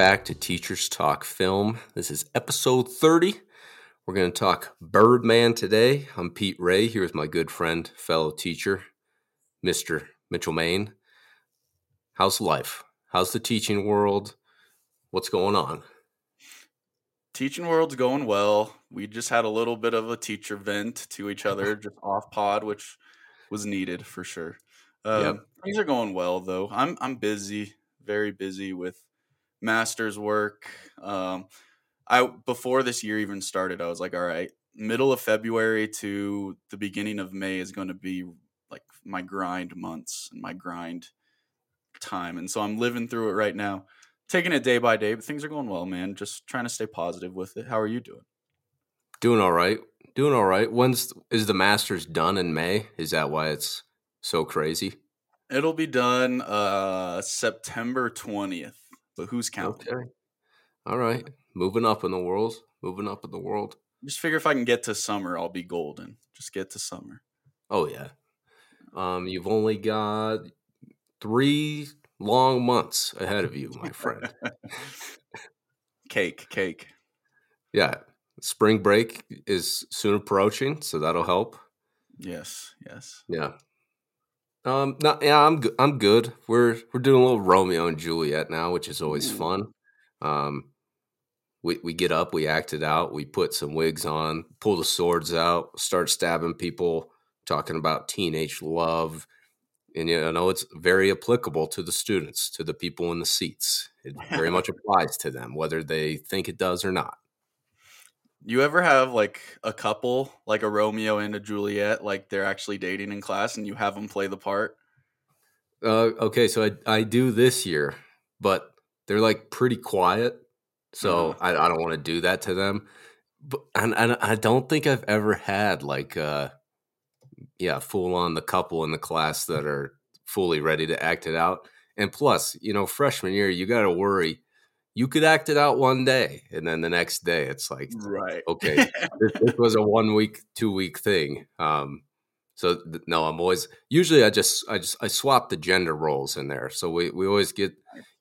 Back to Teachers Talk Film. This is episode 30. We're going to talk Birdman today. I'm Pete Ray. Here's my good friend, fellow teacher, Mr. Mitchell Main. How's life? How's the teaching world? What's going on? Teaching world's going well. We just had a little bit of a teacher vent to each other, just off pod, which was needed for sure. Um, Yep. Things are going well though. I'm I'm busy, very busy with master's work. Um, I before this year even started, I was like, all right, middle of February to the beginning of May is going to be like my grind months and my grind time, and so I'm living through it right now, taking it day by day. But things are going well, man. Just trying to stay positive with it. How are you doing? Doing all right. Doing all right. When's is the Masters done in May? Is that why it's so crazy? It'll be done uh September 20th. But who's counting? Okay. All right. Moving up in the world. Moving up in the world. Just figure if I can get to summer, I'll be golden. Just get to summer. Oh yeah. Um, you've only got three long months ahead of you, my friend. cake, cake. yeah. Spring break is soon approaching, so that'll help. Yes, yes. Yeah. Um. No, yeah. I'm. Good. I'm good. We're we're doing a little Romeo and Juliet now, which is always Ooh. fun. Um. We we get up, we act it out, we put some wigs on, pull the swords out, start stabbing people, talking about teenage love, and you know it's very applicable to the students, to the people in the seats. It very much applies to them, whether they think it does or not. You ever have like a couple, like a Romeo and a Juliet, like they're actually dating in class and you have them play the part? Uh, okay, so I I do this year, but they're like pretty quiet, so Uh-huh. I, I don't want to do that to them. But and, and I don't think I've ever had like uh yeah full on the couple in the class that are fully ready to act it out. And plus, you know, freshman year you got to worry. You could act it out one day, and then the next day it's like Right. okay, this, this was a one week, two week thing. Um, so th- no, I'm always usually I just I just I swap the gender roles in there. So we we always get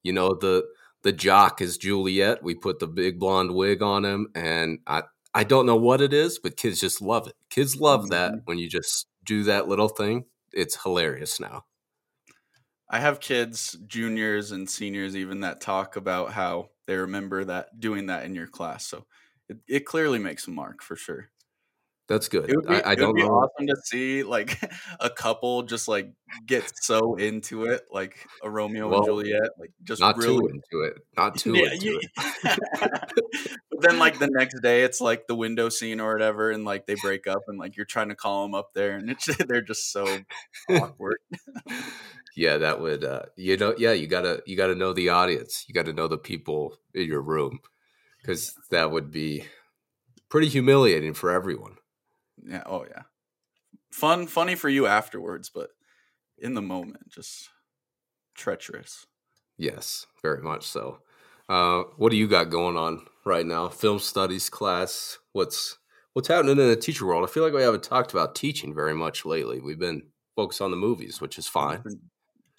you know the the jock is Juliet. We put the big blonde wig on him, and I I don't know what it is, but kids just love it. Kids love that when you just do that little thing. It's hilarious now. I have kids, juniors and seniors, even that talk about how they remember that doing that in your class. So it, it clearly makes a mark for sure. That's good. It would be, I, I it would don't be know. awesome to see like a couple just like get so into it, like a Romeo Well, and Juliet, like just Not really too into it. Not too Yeah, into you- it. but then like the next day it's like the window scene or whatever and like they break up and like you're trying to call them up there and it's they're just so awkward yeah that would uh you know yeah you gotta you gotta know the audience you gotta know the people in your room because that would be pretty humiliating for everyone. Yeah oh yeah. Fun funny for you afterwards but in the moment just treacherous. Yes very much so. Uh what do you got going on right now? Film studies class what's what's happening in the teacher world? I feel like we haven't talked about teaching very much lately. We've been focused on the movies which is fine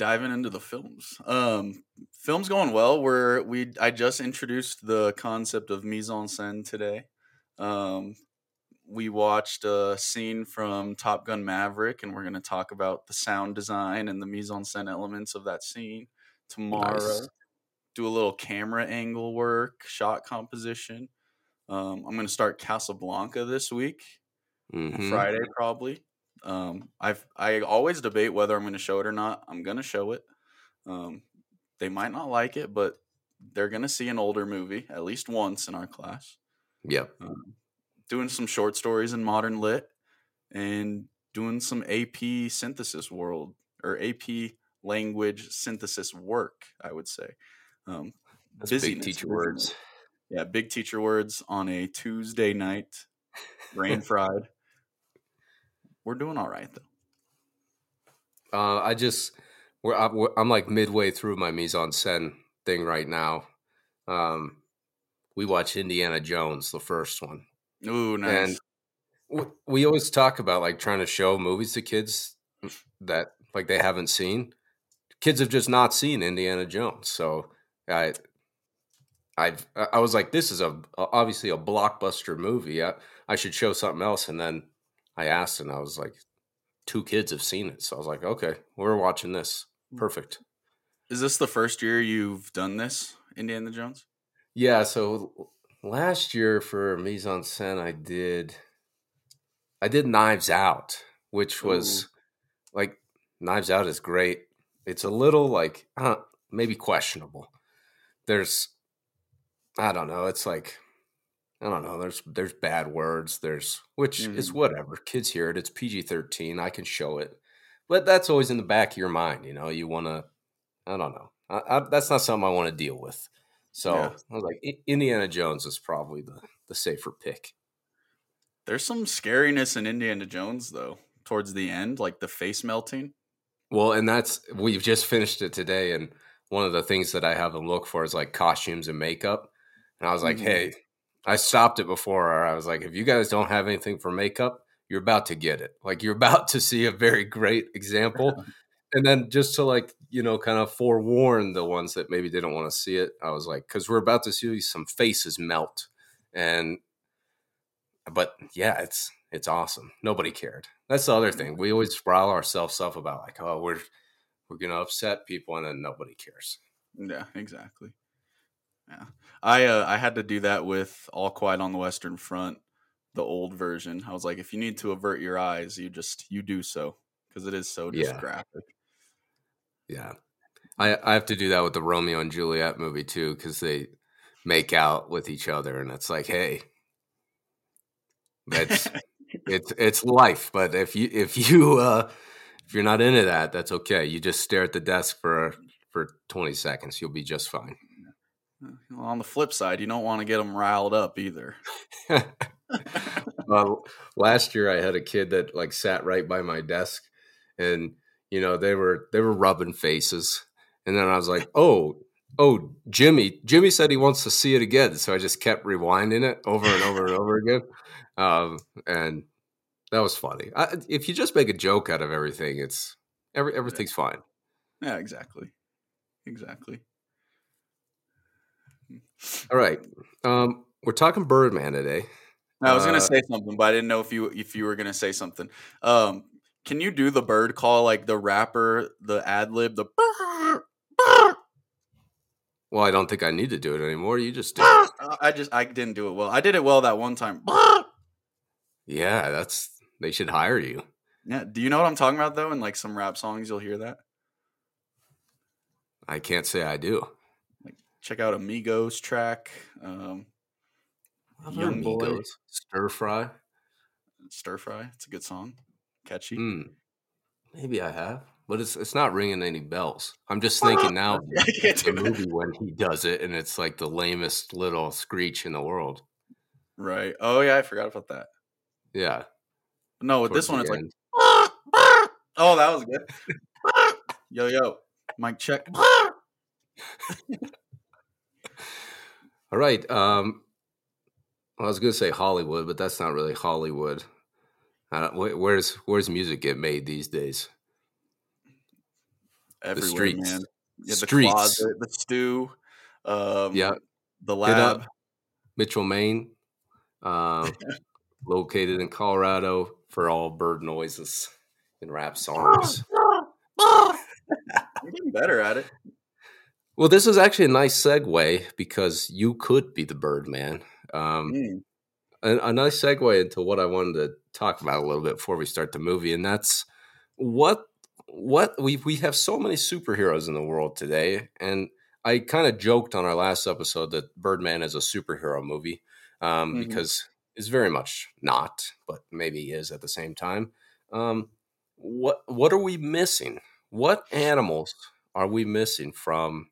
diving into the films um film's going well we're we i just introduced the concept of mise en scène today um we watched a scene from top gun maverick and we're going to talk about the sound design and the mise en scène elements of that scene tomorrow Nice. do a little camera angle work shot composition um, i'm going to start casablanca this week Mhm. Friday probably. Um, I've I always debate whether I'm going to show it or not. I'm going to show it. Um, they might not like it, but they're going to see an older movie at least once in our class. yep Um, doing some short stories in modern lit and doing some AP synthesis world or AP language synthesis work. I would say. Um, big teacher words Yeah, big teacher words on a Tuesday night, brain fried. We're doing all right though. Uh, I just we're, I'm, we're I'm like midway through my mise en scène thing right now. Um, we watch Indiana Jones, the first one, Ooh, nice. and w- we always talk about like trying to show movies to kids that like they haven't seen. Kids have just not seen Indiana Jones, so I I've I was like, this is a obviously a blockbuster movie. I, I should show something else. And then I asked, and I was like, two kids have seen it, so I was like, okay, we're watching this. Hmm. Perfect. Is this the first year you've done this, Indiana Jones? Yeah. So last year for mise en scène, I did I did Knives Out, which was Ooh. like Knives Out is great. It's a little like uh, maybe questionable. There's I don't know. It's like I don't know. There's there's bad words. There's which mm. is whatever. Kids hear it. It's PG thirteen. I can show it, but that's always in the back of your mind. You know, you want to. I don't know. I, I, that's not something I want to deal with. So yeah. I was like, Indiana Jones is probably the the safer pick. There's some scariness in Indiana Jones though. Towards the end, like the face melting. Well, and that's we've just finished it today, and one of the things that I have them look for is like costumes and makeup. And I was like, mm-hmm. hey, I stopped it before. I was like, if you guys don't have anything for makeup, you're about to get it. Like you're about to see a very great example. and then just to like, you know, kind of forewarn the ones that maybe didn't want to see it, I was like, because we're about to see some faces melt. And but yeah, it's it's awesome. Nobody cared. That's the other thing. We always sprowl ourselves up about like, oh, we're we're gonna upset people, and then nobody cares. Yeah, exactly. Yeah, I uh, I had to do that with All Quiet on the Western Front, the old version. I was like, if you need to avert your eyes, you just you do so because it is so just yeah. graphic. Yeah, I I have to do that with the Romeo and Juliet movie too because they make out with each other, and it's like, hey, that's it's it's life. But if you if you uh, if you're not into that, that's okay. You just stare at the desk for for 20 seconds. You'll be just fine. Well, on the flip side, you don't want to get them riled up either. well, last year I had a kid that like sat right by my desk, and you know they were they were rubbing faces, and then I was like, oh. Oh, Jimmy! Jimmy said he wants to see it again, so I just kept rewinding it over and over and over again. Um, and that was funny. I, if you just make a joke out of everything, it's every everything's yeah. fine. Yeah, exactly, exactly. All right, um, we're talking Birdman today. I was uh, gonna say something, but I didn't know if you if you were gonna say something. Um, can you do the bird call like the rapper, the ad lib, the? Well, I don't think I need to do it anymore. You just do it. I just I didn't do it well. I did it well that one time. Yeah, that's they should hire you. Yeah. Do you know what I'm talking about though? In like some rap songs, you'll hear that. I can't say I do. Like check out Amigos track. Um, Young Amigos. Boy. Stir Fry. Stir Fry. It's a good song. Catchy. Mm. Maybe I have, but it's it's not ringing any bells. I'm just thinking now the movie when he does it, and it's like the lamest little screech in the world. Right. Oh yeah, I forgot about that. Yeah. No, with this one, it's end. like, oh, that was good. yo, yo, mic check. All right. Um, well, I was going to say Hollywood, but that's not really Hollywood. where's where's music get made these days? Everywhere, the streets. man. Yeah, the streets. closet, the stew. Um, yeah, the lab. Mitchell, Maine. Um, located in Colorado for all bird noises and rap songs. You're getting better at it. Well, this is actually a nice segue because you could be the Birdman. Um, mm. a, a nice segue into what I wanted to talk about a little bit before we start the movie, and that's what what we we have so many superheroes in the world today, and I kind of joked on our last episode that Birdman is a superhero movie um, mm-hmm. because it's very much not, but maybe is at the same time. Um, what what are we missing? What animals are we missing from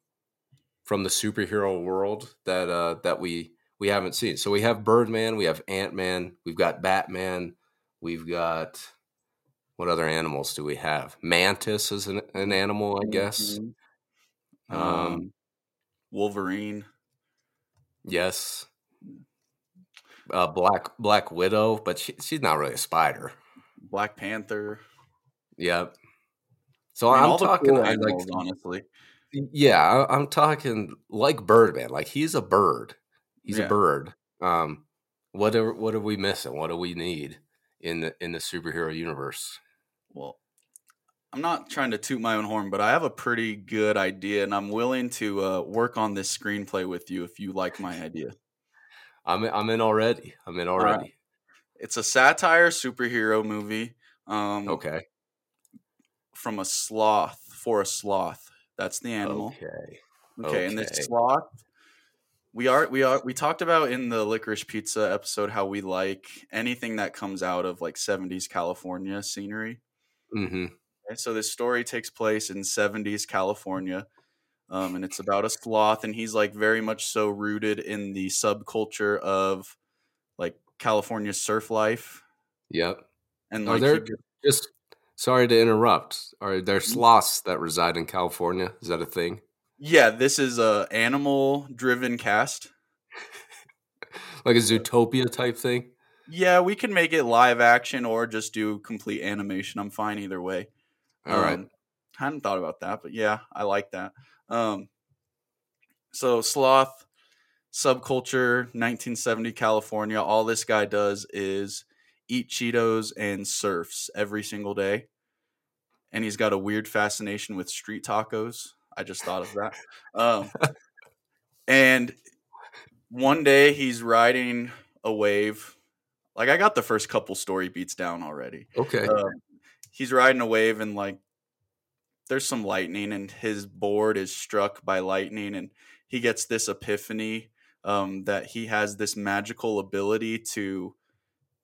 from the superhero world that uh, that we we haven't seen? So we have Birdman, we have Ant Man, we've got Batman, we've got what other animals do we have? Mantis is an, an animal, I guess. Mm-hmm. Um, um, Wolverine. Yes uh, Black Black Widow, but she, she's not really a spider. Black Panther. Yep. So I am talking cool animals, like honestly. Yeah, I'm talking like Birdman. Like he's a bird. He's Yeah. a bird. Um, what are what are we missing? What do we need in the in the superhero universe? Well, I'm not trying to toot my own horn, but I have a pretty good idea, and I'm willing to uh, work on this screenplay with you if you like my idea. I'm I'm in already. I'm in right. already. It's a satire superhero movie. Um, Okay. From a sloth for a sloth. That's the animal. Okay. Okay, and this Okay. sloth. We are we are we talked about in the licorice pizza episode how we like anything that comes out of like 70s California scenery. Mm-hmm. Okay, so this story takes place in 70s California. Um, and it's about a sloth, and he's like very much so rooted in the subculture of like California surf life. Yep. And Are like there he just- just sorry to interrupt? Are there sloths that reside in California? Is that a thing? yeah, this is a animal driven cast. Like a Zootopia type thing? Yeah, we can make it live action or just do complete animation. I'm fine either way. All right. Um, hadn't thought about that, but yeah, I like that. Um, so sloth subculture, 1970 California. All this guy does is eat Cheetos and surfs every single day, and he's got a weird fascination with street tacos. I just thought of that. Um, and one day he's riding a wave. Like I got the first couple story beats down already Okay. um, he's riding a wave and like there's some lightning and his board is struck by lightning and he gets this epiphany um, that he has this magical ability to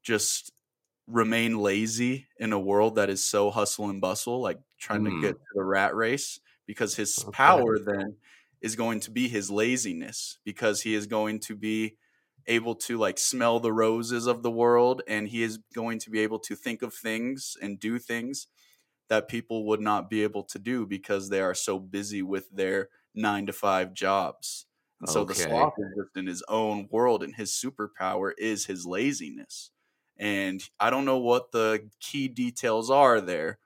just remain lazy in a world that is so hustle and bustle like trying Hmm. to get to the rat race because his Okay. power then is going to be his laziness because he is going to be able to like smell the roses of the world and he is going to be able to think of things and do things that people would not be able to do because they are so busy with their 9 to 5 jobs. And so the Okay. sloth is just in his own world and his superpower is his laziness. And I don't know what the key details are there,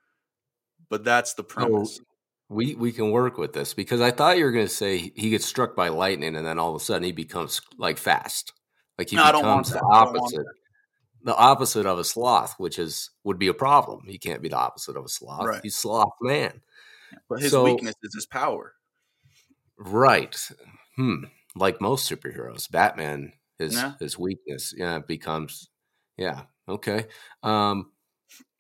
but that's the premise. We we can work with this because I thought you were going to say he gets struck by lightning and then all of a sudden he becomes like fast, like he No, I don't want becomes the that. I don't want opposite, the opposite of a sloth, which is would be a problem. He can't be the opposite of a sloth. Right. He's sloth man, But his So- weakness is his power. right? Hmm. Like most superheroes, Batman his Yeah. his weakness yeah becomes yeah okay. Um,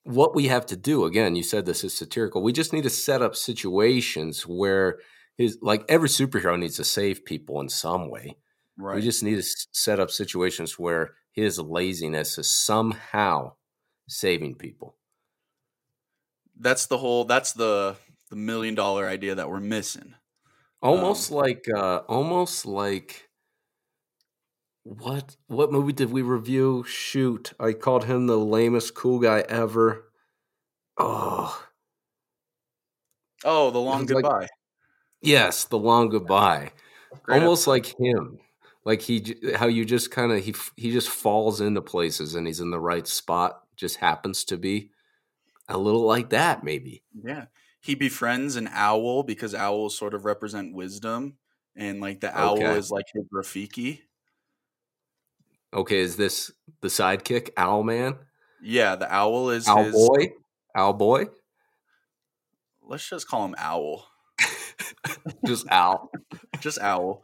what we have to do again you said this is satirical we just need to set up situations where his like every superhero needs to save people in some way Right. we just need to set up situations where his laziness is somehow saving people that's the whole that's the the million dollar idea that we're missing. almost like uh almost like what what movie did we review shoot i called him the lamest cool guy ever oh Oh, the long It's like- goodbye. yes the long goodbye Great almost like him like he how you just kind of he he just falls into places and he's in the right spot just happens to be a little like that maybe Yeah. He befriends an owl because owls sort of represent wisdom. And like the owl Okay. is like his Rafiki. Okay is this the sidekick owl man Yeah, the owl is owl his boy owl boy let's just call him Owl. just owl Just Owl.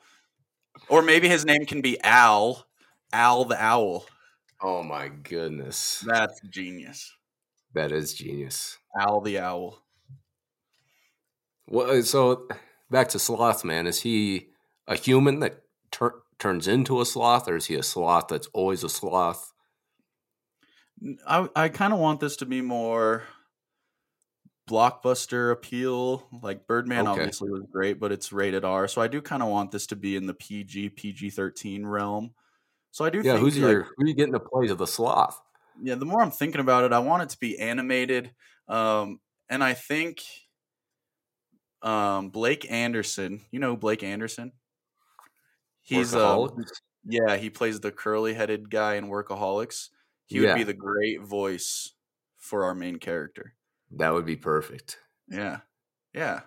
Or maybe his name can be Al. Al the Owl. oh my goodness That's genius. that is genius Al the Owl. well uh, so back to sloth man is he a human that tur- turns into a sloth or is he a sloth that's always a sloth I I kind of want this to be more blockbuster appeal. Like Birdman Okay. obviously was great, but it's rated R. So I do kind of want this to be in the PG PG thirteen realm. So I do yeah think who's like, your who you getting to play to the sloth yeah, the more I'm thinking about it, I want it to be animated. Um and I think um Blake Anderson, you know who Blake Anderson? He's a yeah, he plays the curly headed guy in Workaholics. He would be the great voice for our main character. that would be perfect Yeah. Yeah.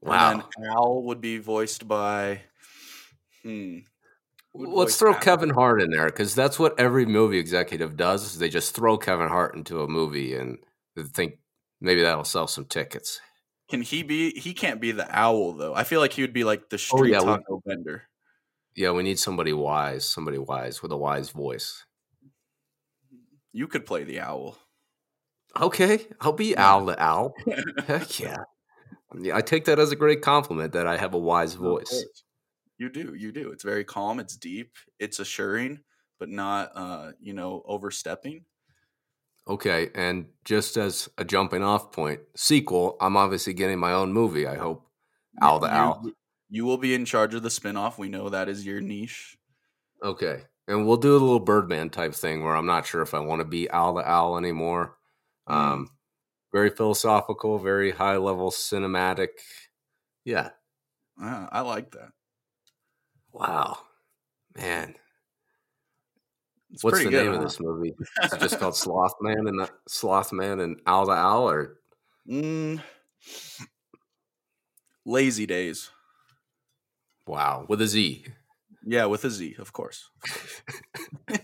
Wow. And Al would be voiced by. Hmm. Let's throw Al? Kevin Hart in there because that's what every movie executive does. Is they just throw Kevin Hart into a movie and think maybe that'll sell some tickets. Can he be? He can't be the owl though. I feel like he would be like the Oh, street yeah, we- taco vendor. Yeah, we need somebody wise, somebody wise with a wise voice. You could play the owl. Okay, I'll be owl the Owl. Heck yeah. yeah. I take that as a great compliment that I have a wise voice. You do. You do. It's very calm. It's deep. It's assuring, but not, uh, you know, overstepping. Okay, and just as a jumping off point, sequel, I'm obviously getting my own movie, I hope. Owl the Owl. You will be in charge of the spinoff. We know that is your niche. Okay. And we'll do a little Birdman type thing where I'm not sure if I want to be Owl the Owl anymore. Mm. Um, very philosophical, very high level cinematic. Yeah. Ah, I like that. Wow. Man. It's What's the good, name huh? of this movie? Is it just called Sloth Man and the Sloth Man and Al the Owl or Mm, lazy days. wow, with a Z. Yeah, with a Z, of course.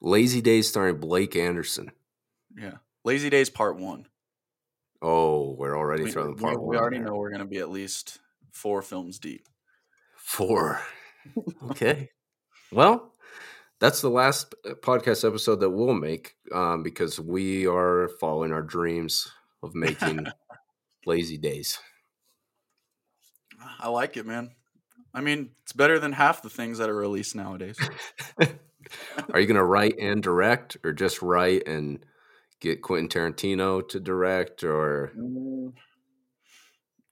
Lazy Days starring Blake Anderson. Yeah, Lazy Days Part One. Oh, we're already We, throwing part we one. in already there. know we're going to be at least four films deep. Four. Okay. well, that's the last uh, podcast episode that we'll make um, because we are following our dreams of making Lazy Days. I like it, man. I mean, it's better than half the things that are released nowadays. Are you going to write and direct, or just write and get Quentin Tarantino to direct, or Mm.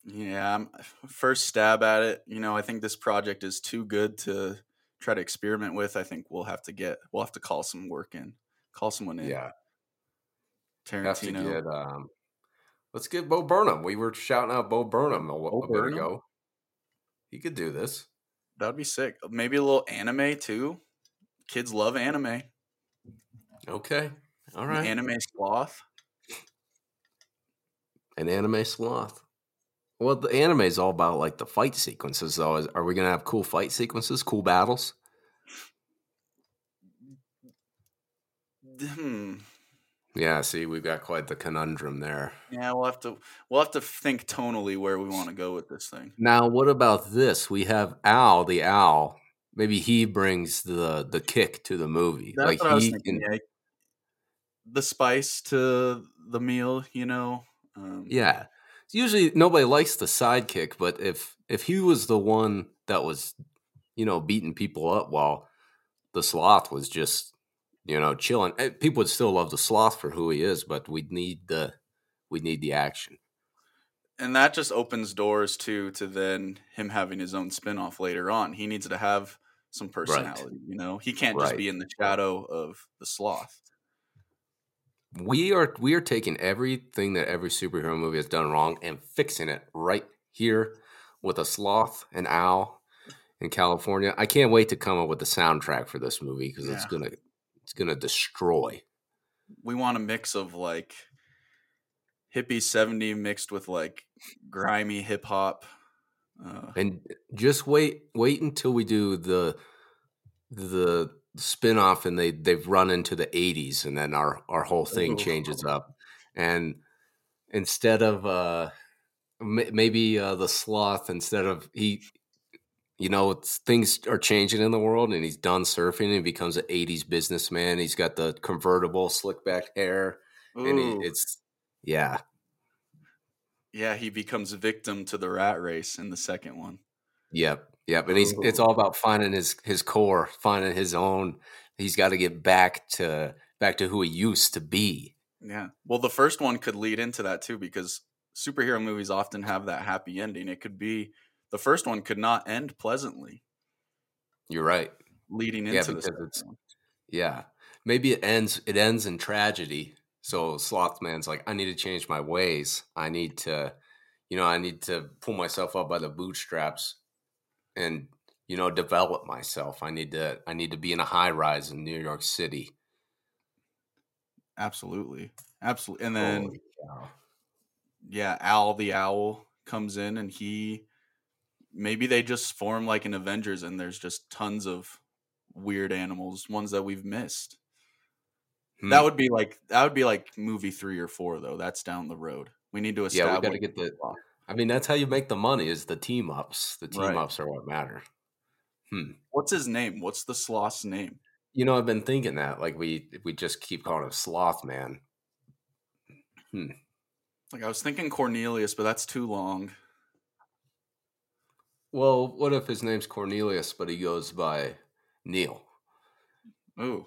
Yeah, I'm, first stab at it. You know, I think this project is too good to try to experiment with. I think we'll have to get we'll have to call some work in, call someone in. yeah, Tarantino. get? Um, let's get Bo Burnham. We were shouting out Bo Burnham a, Bo a bit ago. He could do this. That'd be sick. Maybe a little anime too. Kids love anime. Okay, All right. An. Anime sloth. an anime sloth. Well, the anime is all about like the fight sequences, though. Is, are we gonna have cool fight sequences, cool battles? Hmm. Yeah. See, we've got quite the conundrum there. Yeah, we'll have to we'll have to think tonally where we want to go with this thing. Now, what about this? We have Al, the owl. Maybe he brings the the kick to the movie. That's like what I was he thinking. can, Yeah. The spice to the meal, you know. Um, yeah. Usually, nobody likes the sidekick, but if if he was the one that was, you know, beating people up while the sloth was just, you know, chilling, eh, people would still love the sloth for who he is, but we'd need the we need the action. and that just opens doors to to then him having his own spin-off later on he needs to have some personality you know he can't just Right. be in the shadow of the sloth We are we are taking everything that every superhero movie has done wrong and fixing it right here with a sloth, an owl in California. I can't wait to come up with the soundtrack for this movie because it's gonna it's gonna destroy. we want a mix of like hippie 70 mixed with like grimy hip hop uh, And just wait wait until we do the the spin-off and they they've run into the 80s and then our our whole thing Ooh. changes up. And instead of uh m- maybe uh the sloth instead of he you know it's, things are changing in the world and he's done surfing and he becomes an 80s businessman. He's got the convertible slick back hair and he, it's yeah. yeah he becomes victim to the rat race in the second one Yep, yep, and he's it's oh. all about finding his his core, finding his own. He's got to get back to back to who he used to be. Yeah. Well, the first one could lead into that too, because superhero movies often have that happy ending. It could be the first one could not end pleasantly, You're right. leading Yeah, into second one. Yeah, maybe it ends it ends in tragedy. So Slothman's like, I need to change my ways. I need to, you know, I need to pull myself up by the bootstraps, and you know, develop myself. I need to I need to be in a high rise in New York City. Absolutely, absolutely. And then yeah, Al the owl. comes in and he maybe they just form like an Avengers and there's just tons of weird animals, ones that we've missed. Hmm. That would be like that would be like movie three or four though. That's down the road. We need to establish. yeah, we got to get the. I mean, that's how you make the money is the team ups. The team Right. ups are what matter. Hmm. What's his name? What's the sloth's name? You know, I've been thinking that like we we just keep calling him Sloth Man. Like I was thinking Cornelius, but that's too long. Well, what if his name's Cornelius, but he goes by Neil? Ooh,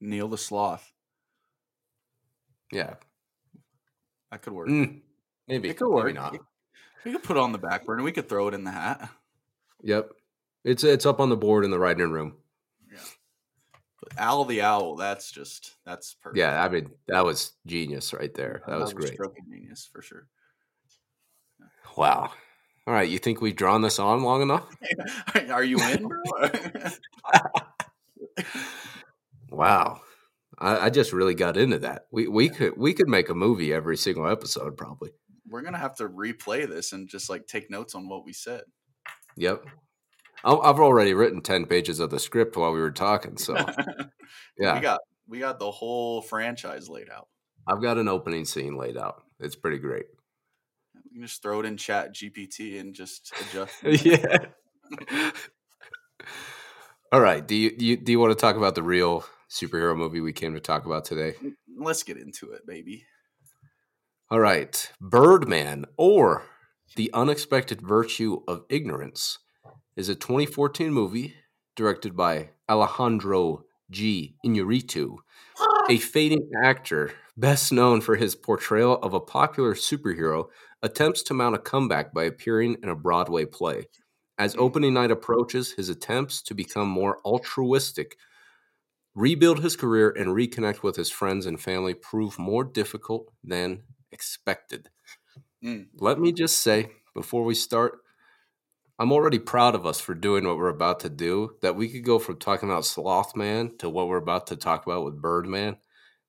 Neil the Sloth. Yeah, That could work. Mm, maybe. It could maybe work. not. We could put it on the back burner. We could throw it in the hat. Yep, it's it's up on the board in the writing room. But Al the Owl. That's just that's perfect. Yeah, I mean that was genius right there. That was a great. genius for sure. Wow. All right, you think we've drawn this on long enough? Are you in? Wow. I, I just really got into that. We we could we could make a movie every single episode probably. We're gonna have to replay this and just like take notes on what we said. Yep. I've already written ten pages of the script while we were talking, so yeah, we got we got the whole franchise laid out. I've got an opening scene laid out. It's pretty great. We can just throw it in Chat GPT and just adjust. yeah. All right. Do you, do you do you want to talk about the real superhero movie we came to talk about today? Let's get into it, baby. All right. Birdman or The Unexpected Virtue of Ignorance is a 2014 movie directed by Alejandro G. Inarritu, a fading actor best known for his portrayal of a popular superhero attempts to mount a comeback by appearing in a Broadway play. As opening night approaches, his attempts to become more altruistic, rebuild his career, and reconnect with his friends and family prove more difficult than expected. Mm. Let me just say before we start, I'm already proud of us for doing what we're about to do. That we could go from talking about Slothman to what we're about to talk about with Birdman.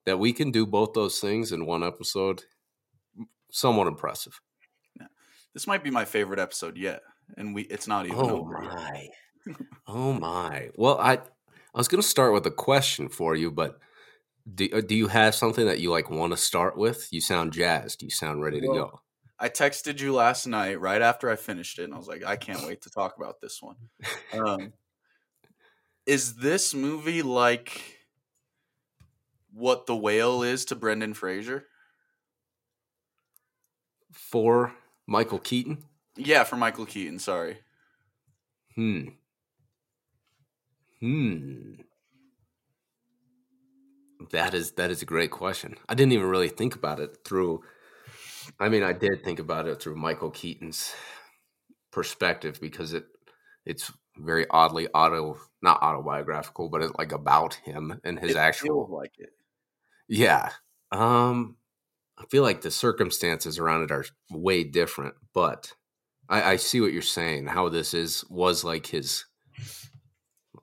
That we can do both those things in one episode. Somewhat impressive. This might be my favorite episode yet, and we it's not even Oh over. my. oh my. Well, I I was going to start with a question for you, but do, uh, do you have something that you like want to start with? You sound jazzed. You sound ready to go. I texted you last night right after I finished it, and I was like, I can't wait to talk about this one. Um, is this movie like what the whale is to Brendan Fraser? For Michael Keaton? Yeah, for Michael Keaton. Sorry. Hmm. Hmm. That is that is a great question. I didn't even really think about it through I mean, I did think about it through Michael Keaton's perspective because it it's very oddly auto not autobiographical, but it's like about him and his It actual like it. yeah. Um, I feel like the circumstances around it are way different, but I, I see what you're saying. How this is was like his,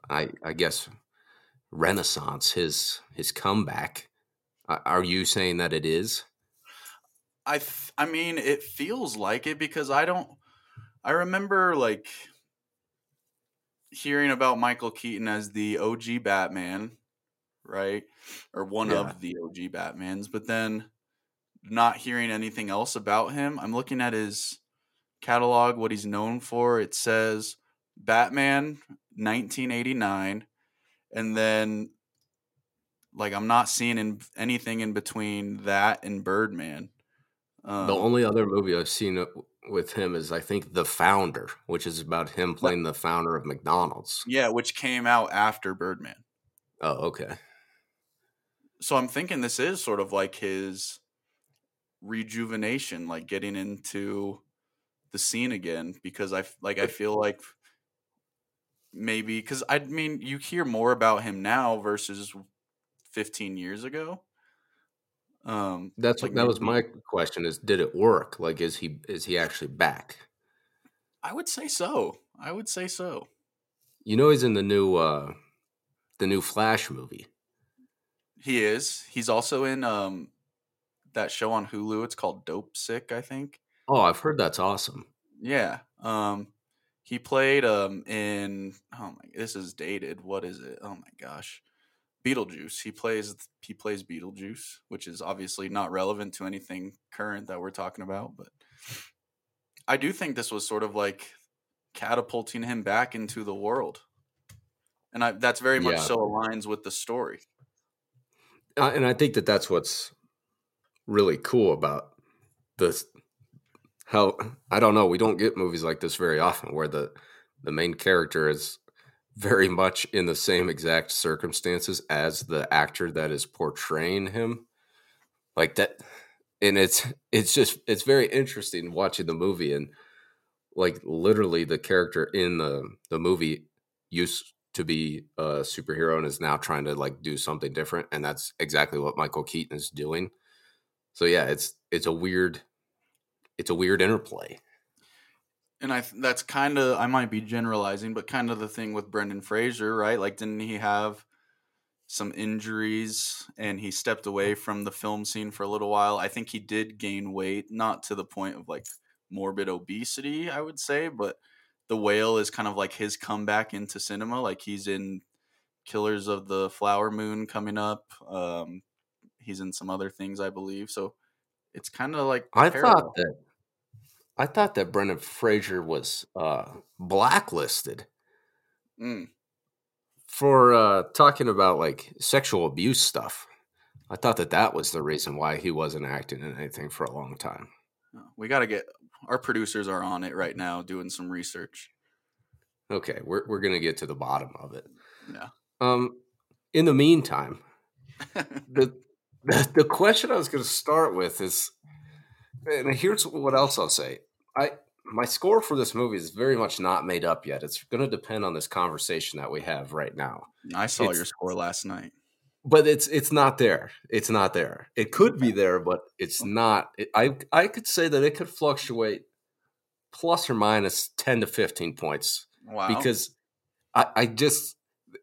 I I guess, renaissance, his his comeback. Are you saying that it is? I I mean, it feels like it because I don't. I remember like hearing about Michael Keaton as the OG Batman, right, or one Yeah. of the OG Batmans, but then not hearing anything else about him. I'm looking at his catalog, what he's known for. It says Batman 1989, and then like I'm not seeing in anything in between that and Birdman. Um, the only other movie I've seen with him is I think The Founder, which is about him playing the founder of McDonald's. yeah, which came out after Birdman. Oh, okay. So I'm thinking this is sort of like his rejuvenation, like getting into the scene again. Because I like I feel like maybe because I mean you hear more about him now versus 15 years ago. Um, That's like that was my question: is did it work? Like, is he is he actually back? I would say so. I would say so. You know, he's in the new uh the new Flash movie. He is. He's also in um that show on Hulu. It's called Dopesick, I think. Oh, I've heard that's awesome. Yeah. Um, he played um in oh my this is dated. What is it? Oh my gosh. Beetlejuice. He plays he plays Beetlejuice, which is obviously not relevant to anything current that we're talking about, but I do think this was sort of like catapulting him back into the world. And I, that's very much Yeah. so aligns with the story. Uh, and I think that that's what's really cool about this. How I don't know, we don't get movies like this very often, where the the main character is very much in the same exact circumstances as the actor that is portraying him, like that. And it's it's just it's very interesting watching the movie and like literally the character in the the movie used to be a superhero and is now trying to like do something different and that's exactly what Michael Keaton is doing. So yeah, it's it's a weird it's a weird interplay. And I that's kind of I might be generalizing, but kind of the thing with Brendan Fraser, right? Like, didn't he have some injuries and he stepped away from the film scene for a little while? I think he did gain weight, not to the point of like morbid obesity, I would say, but the whale is kind of like his comeback into cinema. Like he's in Killers of the Flower Moon coming up. Um, he's in some other things, I believe. So it's kind of like I parallel. thought that I thought that Brendan Fraser was uh blacklisted Mm. for uh talking about like sexual abuse stuff. I thought that that was the reason why he wasn't acting in anything for a long time. We got to get our producers are on it right now doing some research. Okay, we're we're gonna get to the bottom of it. Yeah. Um, in the meantime, the the, the question I was going to start with is, and here's what else I'll say. I my score for this movie is very much not made up yet. It's going to depend on this conversation that we have right now. I saw It's- your score last night. But it's it's not there. It's not there. It could be there, but it's not. It, I I could say that it could fluctuate plus or minus ten to fifteen points Wow. because I, I just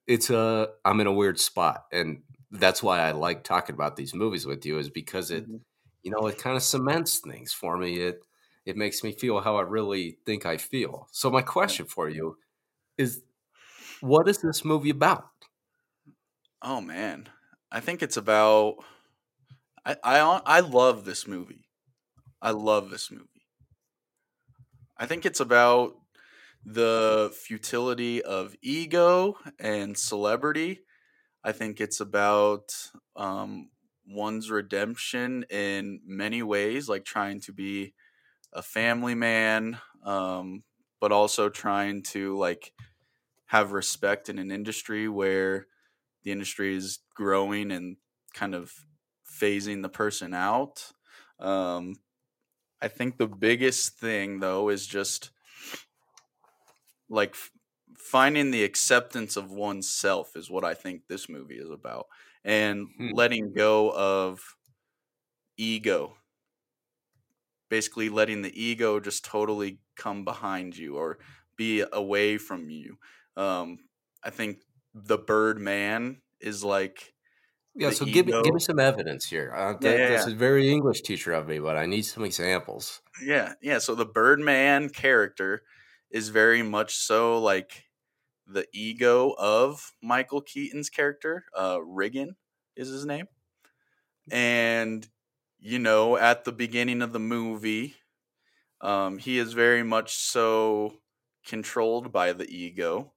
it's a I'm in a weird spot, and that's why I like talking about these movies with you is because it Mhm. you know it kind of cements things for me. It it makes me feel how I really think I feel. So my question for you is, what is this movie about? Oh man, I think it's about. I I I love this movie. I love this movie. I think it's about the futility of ego and celebrity. I think it's about um, one's redemption in many ways, like trying to be a family man, um, but also trying to like have respect in an industry where the industry is growing and kind of phasing the person out. Um, I think the biggest thing though is just like f- finding the acceptance of oneself is what I think this movie is about, and Hmm. letting go of ego. Basically, letting the ego just totally come behind you or be away from you. Um, I think the bird man is like Yeah, so give me give me some evidence here. Uh, that- yeah, This is very English teacher of me, but I need some examples. Yeah, yeah. So the Birdman character is very much so like the ego of Michael Keaton's character. Uh, Riggan is his name, and you know, at the beginning of the movie, um, he is very much so controlled by the ego.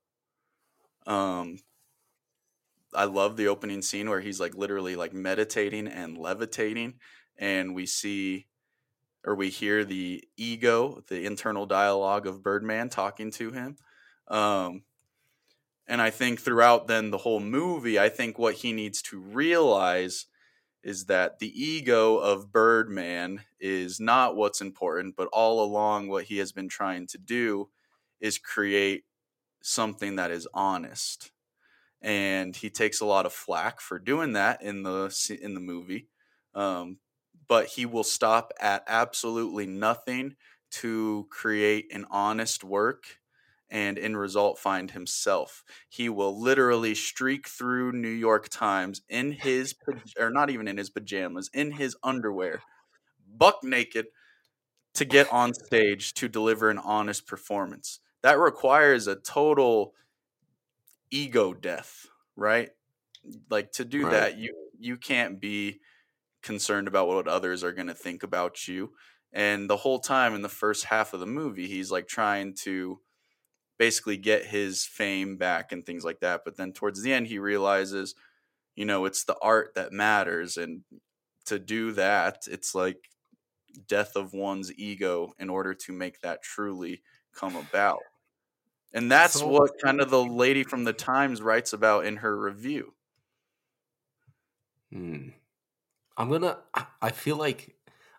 Um, I love the opening scene where he's like literally like meditating and levitating, and we see or we hear the ego, the internal dialogue of Birdman talking to him. Um, and I think throughout then the whole movie, I think what he needs to realize is that the ego of Birdman is not what's important, but all along what he has been trying to do is create something that is honest. And he takes a lot of flack for doing that in the in the movie. Um, but he will stop at absolutely nothing to create an honest work and in result find himself he will literally streak through new york times in his or not even in his pajamas in his underwear buck naked to get on stage to deliver an honest performance. That requires a total ego death, right? Like to do right. that, you you can't be concerned about what others are going to think about you. And the whole time in the first half of the movie, he's like trying to basically get his fame back and things like that. But then towards the end, he realizes, you know, it's the art that matters. And to do that, it's like death of one's ego in order to make that truly come about. And that's so, what kind of the lady from the Times writes about in her review. Hmm. I'm gonna. I feel like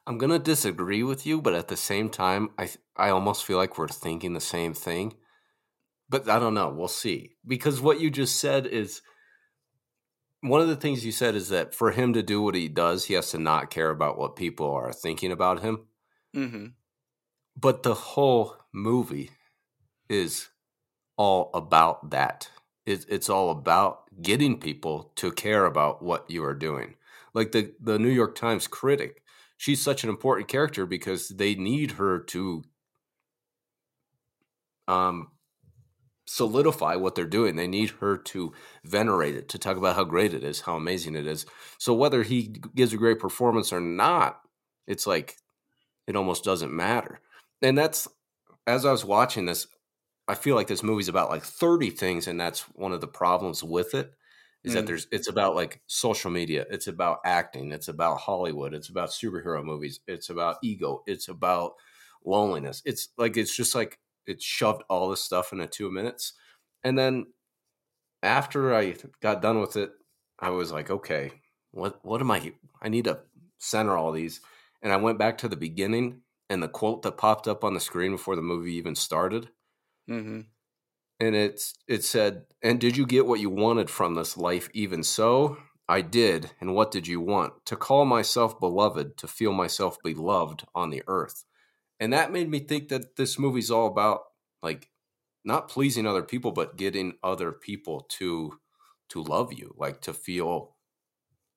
I'm gonna disagree with you, but at the same time, I I almost feel like we're thinking the same thing. But I don't know. We'll see. Because what you just said is one of the things you said is that for him to do what he does, he has to not care about what people are thinking about him. Mm-hmm. But the whole movie is all about that. It, it's all about getting people to care about what you are doing. Like the, the New York Times critic, she's such an important character because they need her to um, solidify what they're doing. They need her to venerate it, to talk about how great it is, how amazing it is. So whether he gives a great performance or not, it's like it almost doesn't matter. And that's as I was watching this, I feel like this movie's about like 30 things, and that's one of the problems with it. Is mm. that there's it's about like social media, it's about acting, it's about Hollywood, it's about superhero movies, it's about ego, it's about loneliness. It's like it's just like it shoved all this stuff into two minutes. And then after I got done with it, I was like, okay, what what am I? I need to center all these. And I went back to the beginning and the quote that popped up on the screen before the movie even started. Mm-hmm. And it's it said, "And did you get what you wanted from this life? Even so, I did. And what did you want? To call myself beloved, to feel myself beloved on the earth." And that made me think that this movie's all about like not pleasing other people but getting other people to to love you like to feel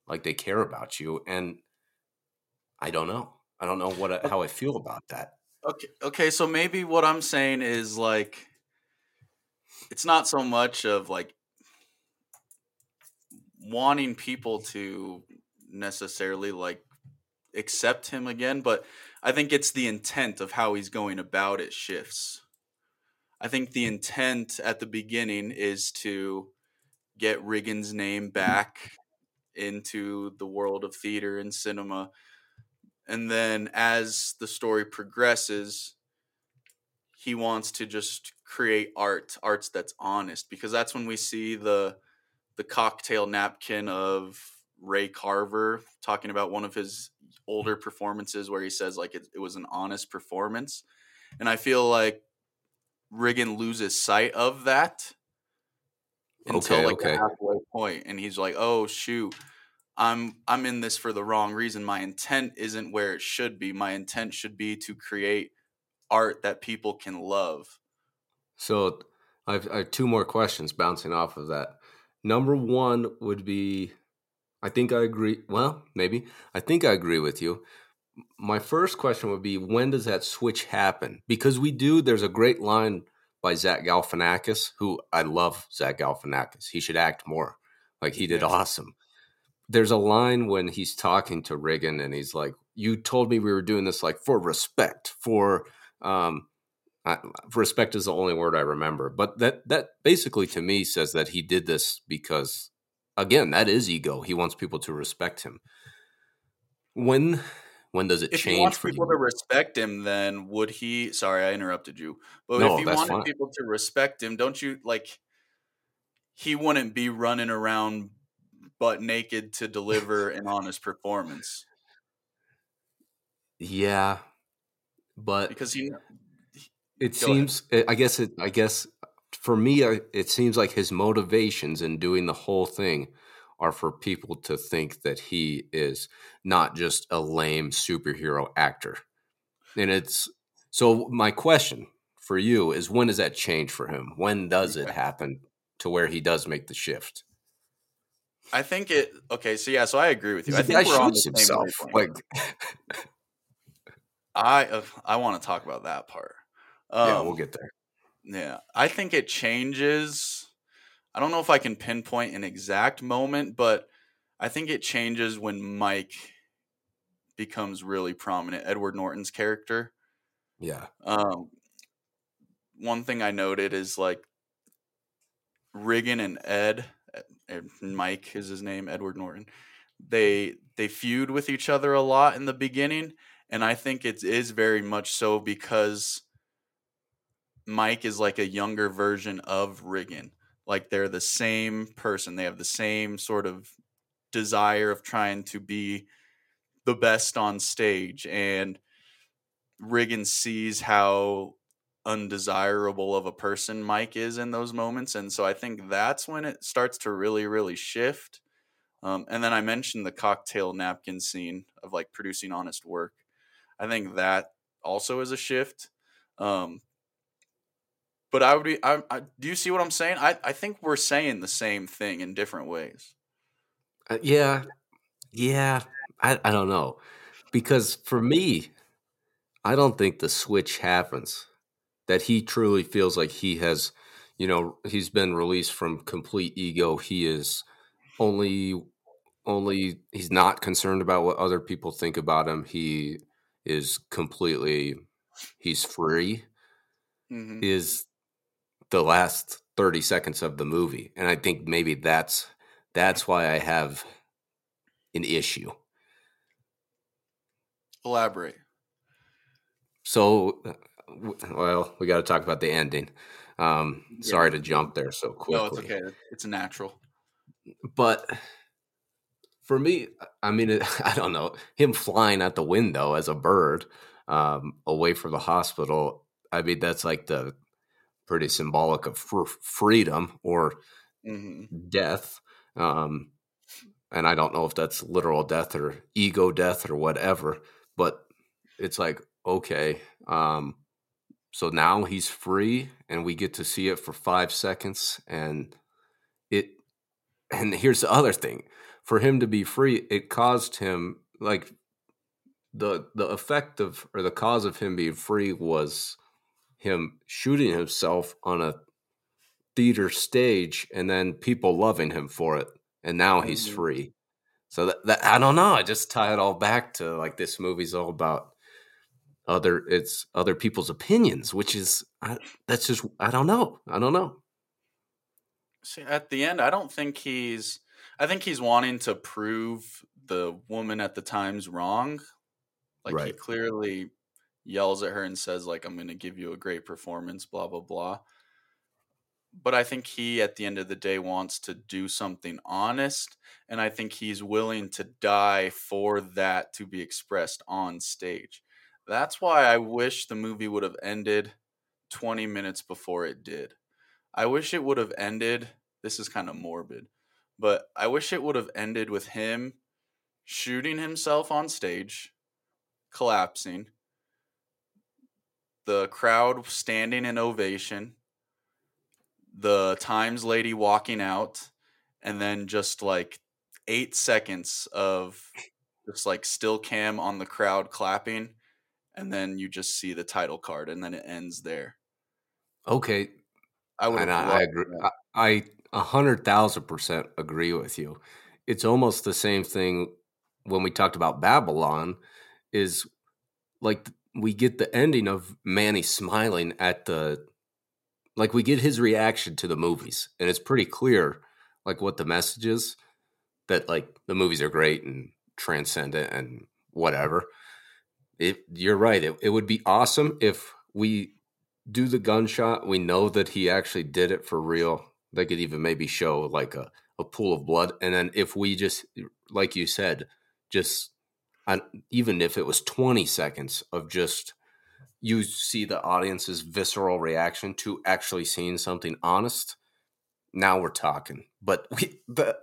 like they care about you. And i don't know. I don't know what how i feel about that. Okay okay so maybe what i'm saying is like it's not so much of like wanting people to necessarily like accept him again but I think it's the intent of how he's going about it shifts. I think the intent at the beginning is to get Riggan's name back into the world of theater and cinema. And then as the story progresses, he wants to just create art, arts that's honest, because that's when we see the the cocktail napkin of Ray Carver talking about one of his hmm. older performances where he says like it, it was an honest performance, and I feel like Riggan loses sight of that until okay, like okay. the halfway point, and he's like, "Oh shoot." I'm I'm in this for the wrong reason. My intent isn't where it should be. My intent should be to create art that people can love. So I've, I have two more questions bouncing off of that. Number one would be I think I agree. Well, maybe. I think I agree with you. My first question would be when does that switch happen? Because we do, there's a great line by Zach Galifianakis, who I love Zach Galifianakis. He should act more. Like he did yes. awesome. There's a line when he's talking to Riggan and he's like, You told me we were doing this like for respect, for um I, respect is the only word I remember, but that that basically to me says that he did this because again, that is ego. He wants people to respect him. When when does it if change he wants people you? to respect him, then would he? Sorry, I interrupted you. But no, if he wanted fine. people to respect him, don't you like? He wouldn't be running around butt naked to deliver an honest performance. Yeah, but because he, it seems. Ahead. I guess it. I guess for me, it seems like his motivations in doing the whole thing are for people to think that he is not just a lame superhero actor. And it's so my question for you is when does that change for him? When does it happen to where he does make the shift? I think it okay, so yeah, so I agree with you. I think we're on the same himself. Like I uh, I want to talk about that part. Um, yeah, we'll get there. Yeah, I think it changes. I don't know if I can pinpoint an exact moment, but I think it changes when Mike becomes really prominent. Edward Norton's character. Yeah. Um, one thing I noted is like Riggan and Ed, Mike is his name, Edward Norton. They they feud with each other a lot in the beginning, and I think it is very much so because Mike is like a younger version of Riggan. Like they're the same person. They have the same sort of desire of trying to be the best on stage and Riggan sees how undesirable of a person Mike is in those moments. And so I think that's when it starts to really, really shift. Um, and then I mentioned the cocktail napkin scene of like producing honest work. I think that also is a shift. Um, but I would be, I, I, do you see what I'm saying? I, I think we're saying the same thing in different ways. Uh, yeah. Yeah. I, I don't know. Because for me, I don't think the switch happens. That he truly feels like he has, you know, he's been released from complete ego. He is only, only, he's not concerned about what other people think about him. He is completely, he's free, mm-hmm. is the last 30 seconds of the movie. And I think maybe that's, that's why I have an issue. Elaborate. So, uh, well, we got to talk about the ending. Um, yeah. Sorry to jump there so quickly. No, it's okay. It's natural. But for me, I mean, I don't know him flying out the window as a bird um, away from the hospital. I mean, that's like the pretty symbolic of freedom or mm-hmm. death. Um, and I don't know if that's literal death or ego death or whatever, but it's like okay, um, so now he's free, and we get to see it for five seconds, and it. And here's the other thing: for him to be free, it caused him like the the effect of or the cause of him being free was him shooting himself on a theater stage and then people loving him for it and now he's mm-hmm. free so that, that, i don't know i just tie it all back to like this movie's all about other it's other people's opinions which is I, that's just i don't know i don't know see at the end i don't think he's i think he's wanting to prove the woman at the time's wrong like right. he clearly yells at her and says like i'm going to give you a great performance blah blah blah but i think he at the end of the day wants to do something honest and i think he's willing to die for that to be expressed on stage that's why I wish the movie would have ended 20 minutes before it did. I wish it would have ended. This is kind of morbid, but I wish it would have ended with him shooting himself on stage, collapsing, the crowd standing in ovation, the Times lady walking out, and then just like eight seconds of just like still cam on the crowd clapping and then you just see the title card, and then it ends there. Okay, I would. I, I agree. I a hundred thousand percent agree with you. It's almost the same thing when we talked about Babylon. Is like we get the ending of Manny smiling at the like we get his reaction to the movies and it's pretty clear like what the message is that like the movies are great and transcendent and whatever it, you're right. It, it would be awesome if we do the gunshot. We know that he actually did it for real. They could even maybe show like a, a pool of blood. And then if we just, like you said, just even if it was 20 seconds of just you see the audience's visceral reaction to actually seeing something honest now we're talking but we the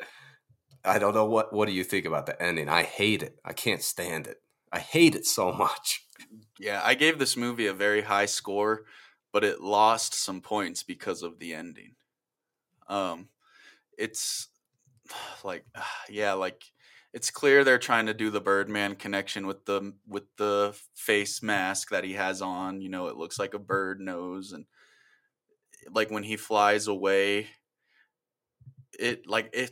i don't know what what do you think about the ending i hate it i can't stand it I hate it so much. Yeah, I gave this movie a very high score, but it lost some points because of the ending. Um, it's like, yeah, like it's clear they're trying to do the Birdman connection with the with the face mask that he has on. You know, it looks like a bird nose, and eh, like when he flies away, it like it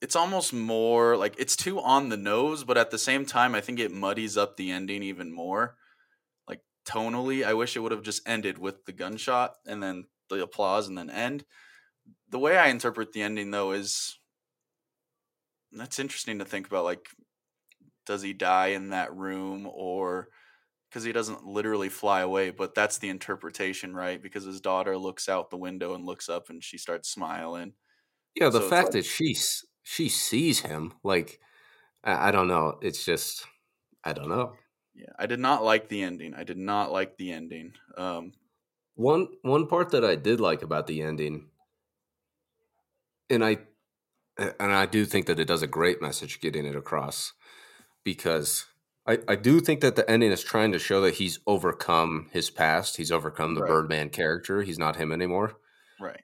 it's almost more like it's too on the nose, but at the same time, I think it muddies up the ending even more. Like tonally, I wish it would have just ended with the gunshot and then the applause and then end. The way I interpret the ending though is that's interesting to think about like does he die in that room or because he doesn't literally fly away but that's the interpretation right? Because his daughter looks out the window and looks up and she starts smiling. Yeah the so fact like, that she she sees him like I, I don't know it's just i don't know. Yeah i did not like the ending i did not like the ending um one one part that i did like about the ending and i and I do think that it does a great message getting it across because I, I do think that the ending is trying to show that he's overcome his past. He's overcome the right. Birdman character. He's not him anymore. Right.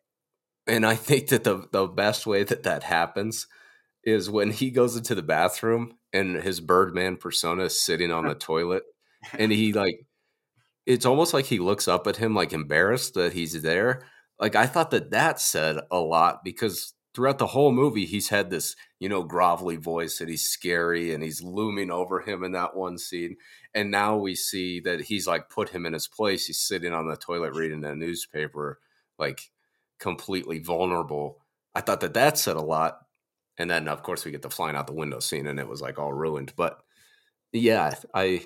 And I think that the, the best way that that happens is when he goes into the bathroom and his Birdman persona is sitting on the toilet and he like, it's almost like he looks up at him like embarrassed that he's there. Like I thought that that said a lot because throughout the whole movie, he's had this, you know, grovelly voice and he's scary and he's looming over him in that one scene. And now we see that he's like put him in his place. He's sitting on the toilet reading a newspaper, like completely vulnerable. I thought that that said a lot. And then, of course, we get the flying out the window scene and it was like all ruined. But yeah, I,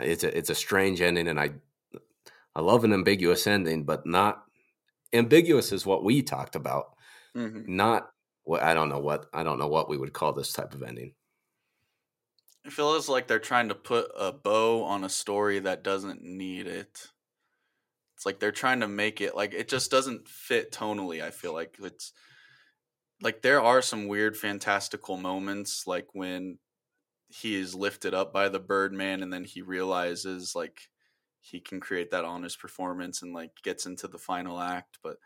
it's a, it's a strange ending and I, I love an ambiguous ending, but not ambiguous is what we talked about Mm-hmm. Not what I don't know what I don't know what we would call this type of ending. It feels like they're trying to put a bow on a story that doesn't need it. It's like they're trying to make it like it just doesn't fit tonally. I feel like it's like there are some weird fantastical moments like when he is lifted up by the Birdman and then he realizes like he can create that honest performance and like gets into the final act, but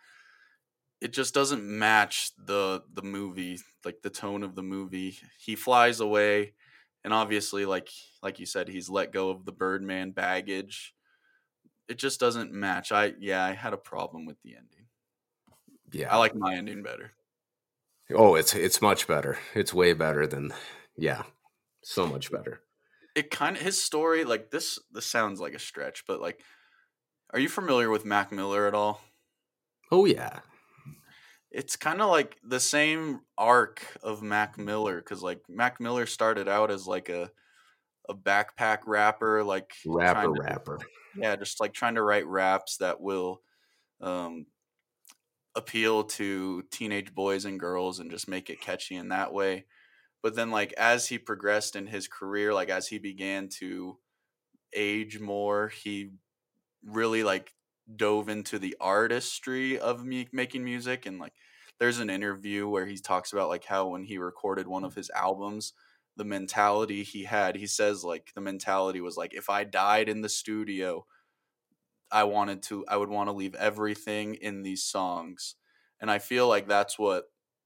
it just doesn't match the the movie like the tone of the movie. He flies away and obviously like like you said he's let go of the birdman baggage. It just doesn't match. I yeah i had a problem with the ending. Yeah. i like my ending better. Oh it's it's much better. It's way better than yeah so much better. It kind of his story like this this sounds like a stretch but like are you familiar with mac miller at all? Oh yeah it's kind of like the same arc of Mac Miller because like Mac Miller started out as like a a backpack rapper, like rapper to, rapper. Yeah, just like trying to write raps that will um, appeal to teenage boys and girls and just make it catchy in that way. But then like as he progressed in his career, like as he began to age more, he really like dove into the artistry of me making music and like there's an interview where he talks about like how when he recorded one of mm. his albums the mentality he had he says like the mentality was like if i died in the studio i wanted to i would want to leave everything in these songs. And i feel like that's what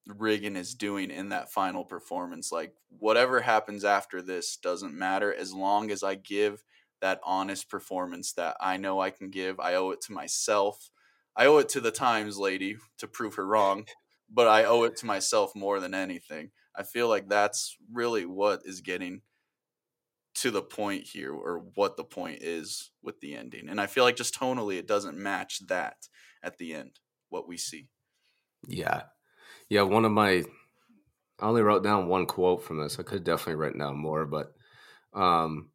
Riggan is doing in that final performance like whatever happens after this doesn't matter as long as i give that honest performance that I know I can give. I owe it to myself. I owe it to the Times lady to prove her wrong, but I owe it to myself more than anything. I feel like that's really what is getting to the point here or what the point is with the ending. And I feel like just tonally it doesn't match that at the end what we see. Yeah. Yeah, one of my I only wrote down one quote from this. I could definitely write down more, but um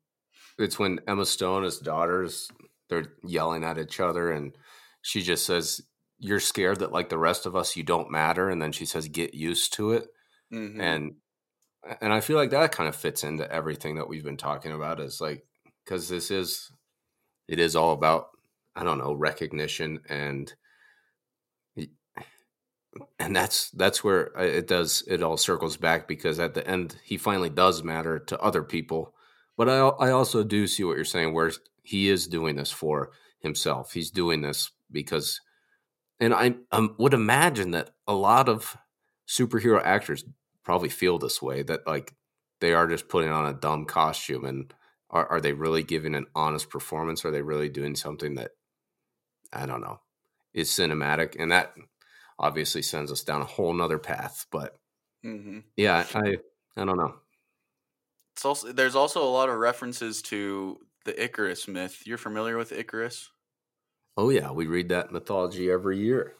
it's when Emma Stone, his daughters, they're yelling at each other, and she just says, "You're scared that like the rest of us, you don't matter," and then she says, "Get used to it," mm-hmm. and and I feel like that kind of fits into everything that we've been talking about. Is like because this is it is all about I don't know recognition and and that's that's where uh, it does it all circles back because at the end he finally does matter to other people but I I also do see what you're saying, where he is doing this for himself. He's doing this because, and I um, would imagine that a lot of superhero actors probably feel this way. That like they are just putting on a dumb costume and are, are they really giving an honest performance are they really doing something that i don't know is cinematic and that obviously sends us down a whole nother path but mm-hmm. yeah i i don't know it's also there's also a lot of references to the icarus myth you're familiar with icarus oh yeah we read that mythology every year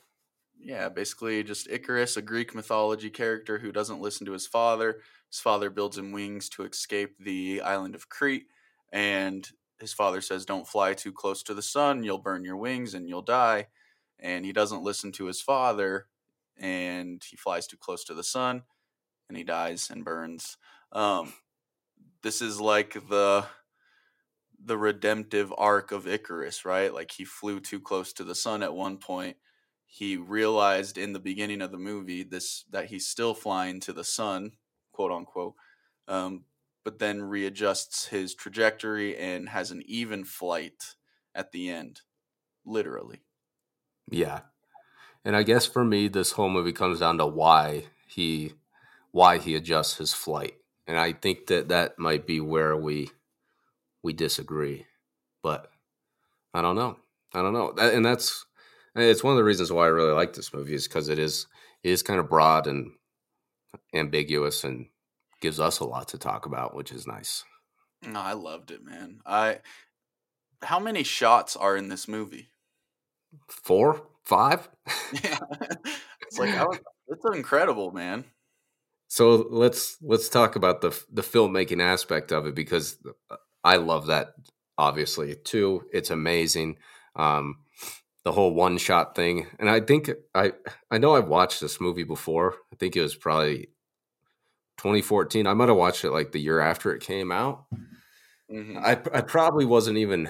yeah, basically just Icarus, a Greek mythology character who doesn't listen to his father. His father builds him wings to escape the island of Crete, and his father says, Don't fly too close to the sun, you'll burn your wings and you'll die. And he doesn't listen to his father, and he flies too close to the sun, and he dies and burns. Um, this is like the the redemptive arc of Icarus, right? Like he flew too close to the sun at one point he realized in the beginning of the movie this that he's still flying to the sun, quote unquote, um, but then readjusts his trajectory and has an even flight at the end, literally. Yeah, and I guess for me, this whole movie comes down to why he why he adjusts his flight, and I think that that might be where we we disagree, but I don't know. I don't know, and that's it's one of the reasons why I really like this movie is because it is it is kind of broad and ambiguous and gives us a lot to talk about, which is nice. No, I loved it, man. I how many shots are in this movie? Four, five. yeah, it's like was, it's incredible, man. So let's let's talk about the the filmmaking aspect of it because I love that. Obviously, too, it's amazing. Um, the whole one shot thing. And I think I I know I've watched this movie before. I think it was probably 2014. I might have watched it like the year after it came out. Mm-hmm. I I probably wasn't even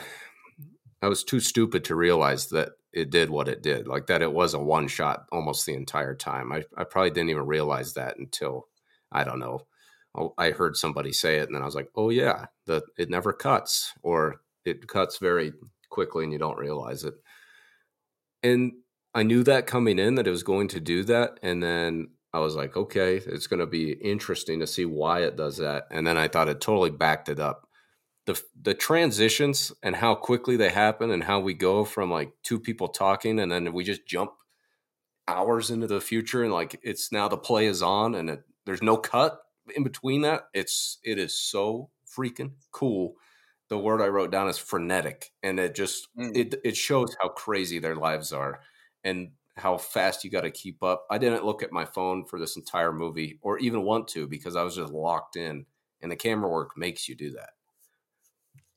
I was too stupid to realize that it did what it did. Like that it was a one shot almost the entire time. I I probably didn't even realize that until I don't know. Oh, I heard somebody say it and then I was like, "Oh yeah, that it never cuts or it cuts very quickly and you don't realize it." and I knew that coming in that it was going to do that, and then I was like, okay, it's going to be interesting to see why it does that, and then I thought it totally backed it up. The, the transitions and how quickly they happen and how we go from like two people talking and then we just jump hours into the future and like it's now the play is on and it, there's no cut in between that it's it is so freaking cool the word I wrote down is frenetic, and it just mm. it it shows how crazy their lives are and how fast you got to keep up. I didn't look at my phone for this entire movie or even want to because I was just locked in, and the camera work makes you do that.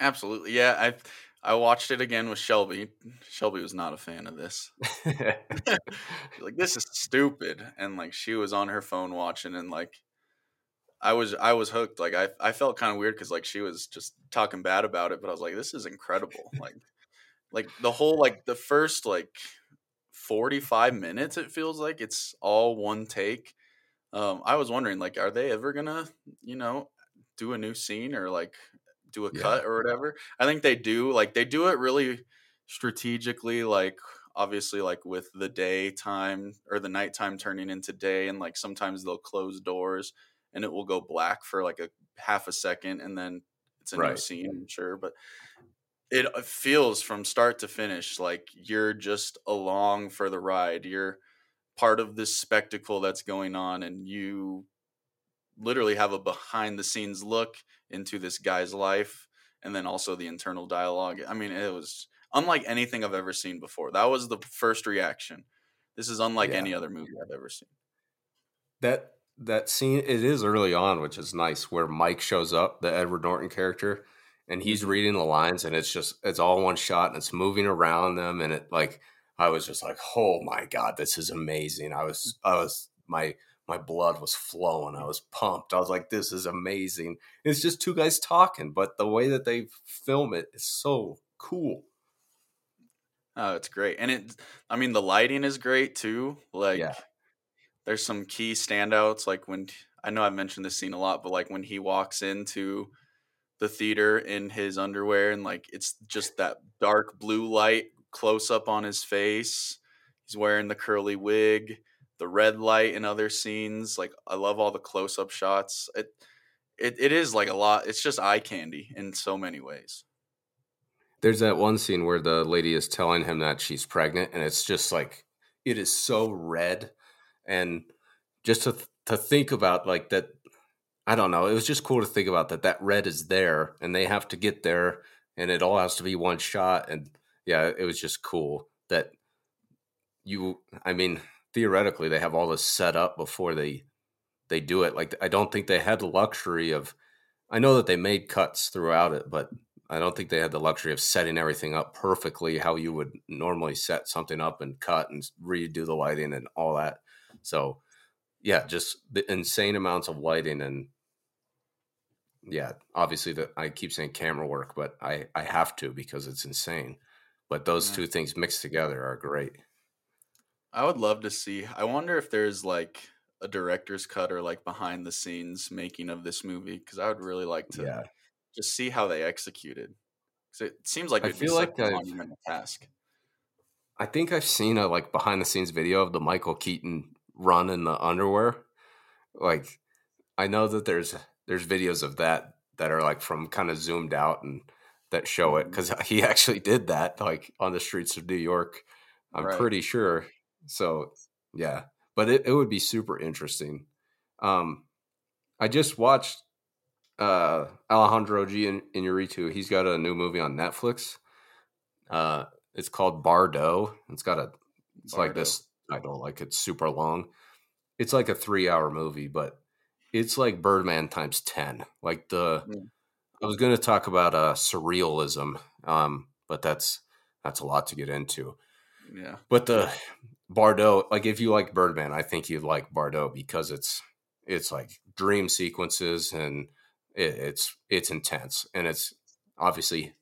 Absolutely, yeah. I I watched it again with Shelby. Shelby was not a fan of this. like this is stupid, and like she was on her phone watching, and like I was I was hooked. Like I I felt kind of weird because like she was just talking bad about it, but I was like, this is incredible. like like the whole like the first like 45 minutes it feels like it's all one take um i was wondering like are they ever gonna you know do a new scene or like do a yeah. cut or whatever i think they do like they do it really strategically like obviously like with the daytime or the nighttime turning into day and like sometimes they'll close doors and it will go black for like a half a second and then it's a right. new scene, I'm sure. But it uh, feels from start to finish like you're just along for the ride. You're part of this spectacle that's going on and you literally have a behind the scenes look into this guy's life and then also the internal dialogue. I mean, it was unlike anything I've ever seen before. That was the first reaction. This is unlike yeah. any other movie I've ever seen. That that scene it is early on, which is nice, where Mike shows up, the Edward Norton character, and he's mm-hmm. reading the lines, and it's just it's all one shot, and it's moving around them, and it like I was just like, oh my god, this is amazing. I was I was my my blood was flowing. I was pumped. I was like, this is amazing. It's just two guys talking, but the way that they film it is so cool. Oh, it's great. And it I mean the lighting is great too. Like yeah there's some key standouts like when I know I've mentioned this scene a lot, but like when he walks into the theater in his underwear and like it's just that dark blue light close up on his face. He's wearing the curly wig, the red light in other scenes. Like I love all the close up shots. It it, it is like a lot. It's just eye candy in so many ways. There's that one scene where the lady is telling him that she's pregnant, and it's just like it is so red, and just to to think about like that. I don't know. It was just cool to think about that. That red is there, and they have to get there, and it all has to be one shot. And yeah, it was just cool that you. I mean, theoretically, they have all this set up before they they do it. Like I don't think they had the luxury of. I know that they made cuts throughout it, but I don't think they had the luxury of setting everything up perfectly how you would normally set something up and cut and redo the lighting and all that. So, yeah, just the insane amounts of lighting and yeah, obviously that I keep saying camera work, but I I have to because it's insane. But those Yeah. two things mixed together are great. I would love to see. I wonder if there's like a director's cut or like behind the scenes making of this movie because I would really like to Yeah. just see how they executed. Cause it seems like I feel like a monumental task. I think I've seen a like behind the scenes video of the Michael Keaton run in the underwear. Like I know that there's there's videos of that that are like from kind of zoomed out and that show it mm-hmm. because he actually did that like on the streets of New York. I'm Right. pretty sure. So yeah, but it, it would be super interesting. Um, I just watched uh Alejandro G. In- Inarritu. He's got a new movie on Netflix. Uh, it's called Bardo. It's got a it's like Bardo. this title, like it's super long. It's like a three hour movie, but it's like Birdman times ten. Like the Mm. I was going to talk about uh surrealism, um, but that's that's a lot to get into. Yeah. But the Bardo, like if you like Birdman, I think you'd like Bardo because it's it's like dream sequences and it, it's it's intense and it's obviously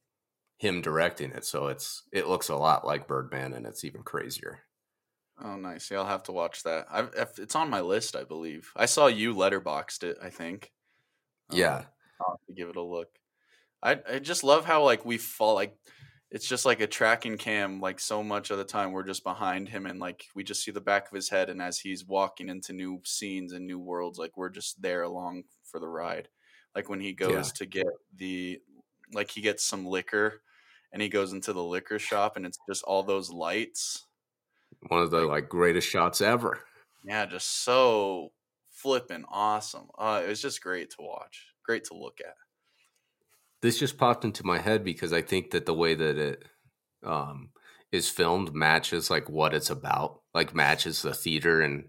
him directing it, so it's it looks a lot like Birdman and it's even crazier. Oh, nice. Yeah, I'll have to watch that. I've, if- it's on my list, I believe. I saw you letterboxed it. I think. Um, Yeah, I'll have to give it a look. I I just love how like we fall like it's just like a tracking cam like so much of the time we're just behind him and like we just see the back of his head and as he's walking into new scenes and new worlds like we're just there along for the ride. Like when he goes to get the like he gets some liquor and he goes into the liquor shop and it's just all those lights. one of the like greatest shots ever. Yeah, just so flipping awesome. Uh, it was just great to watch, great to look at. This just popped into my head because I think that the way that it um, is filmed matches like what it's about, like matches the theater and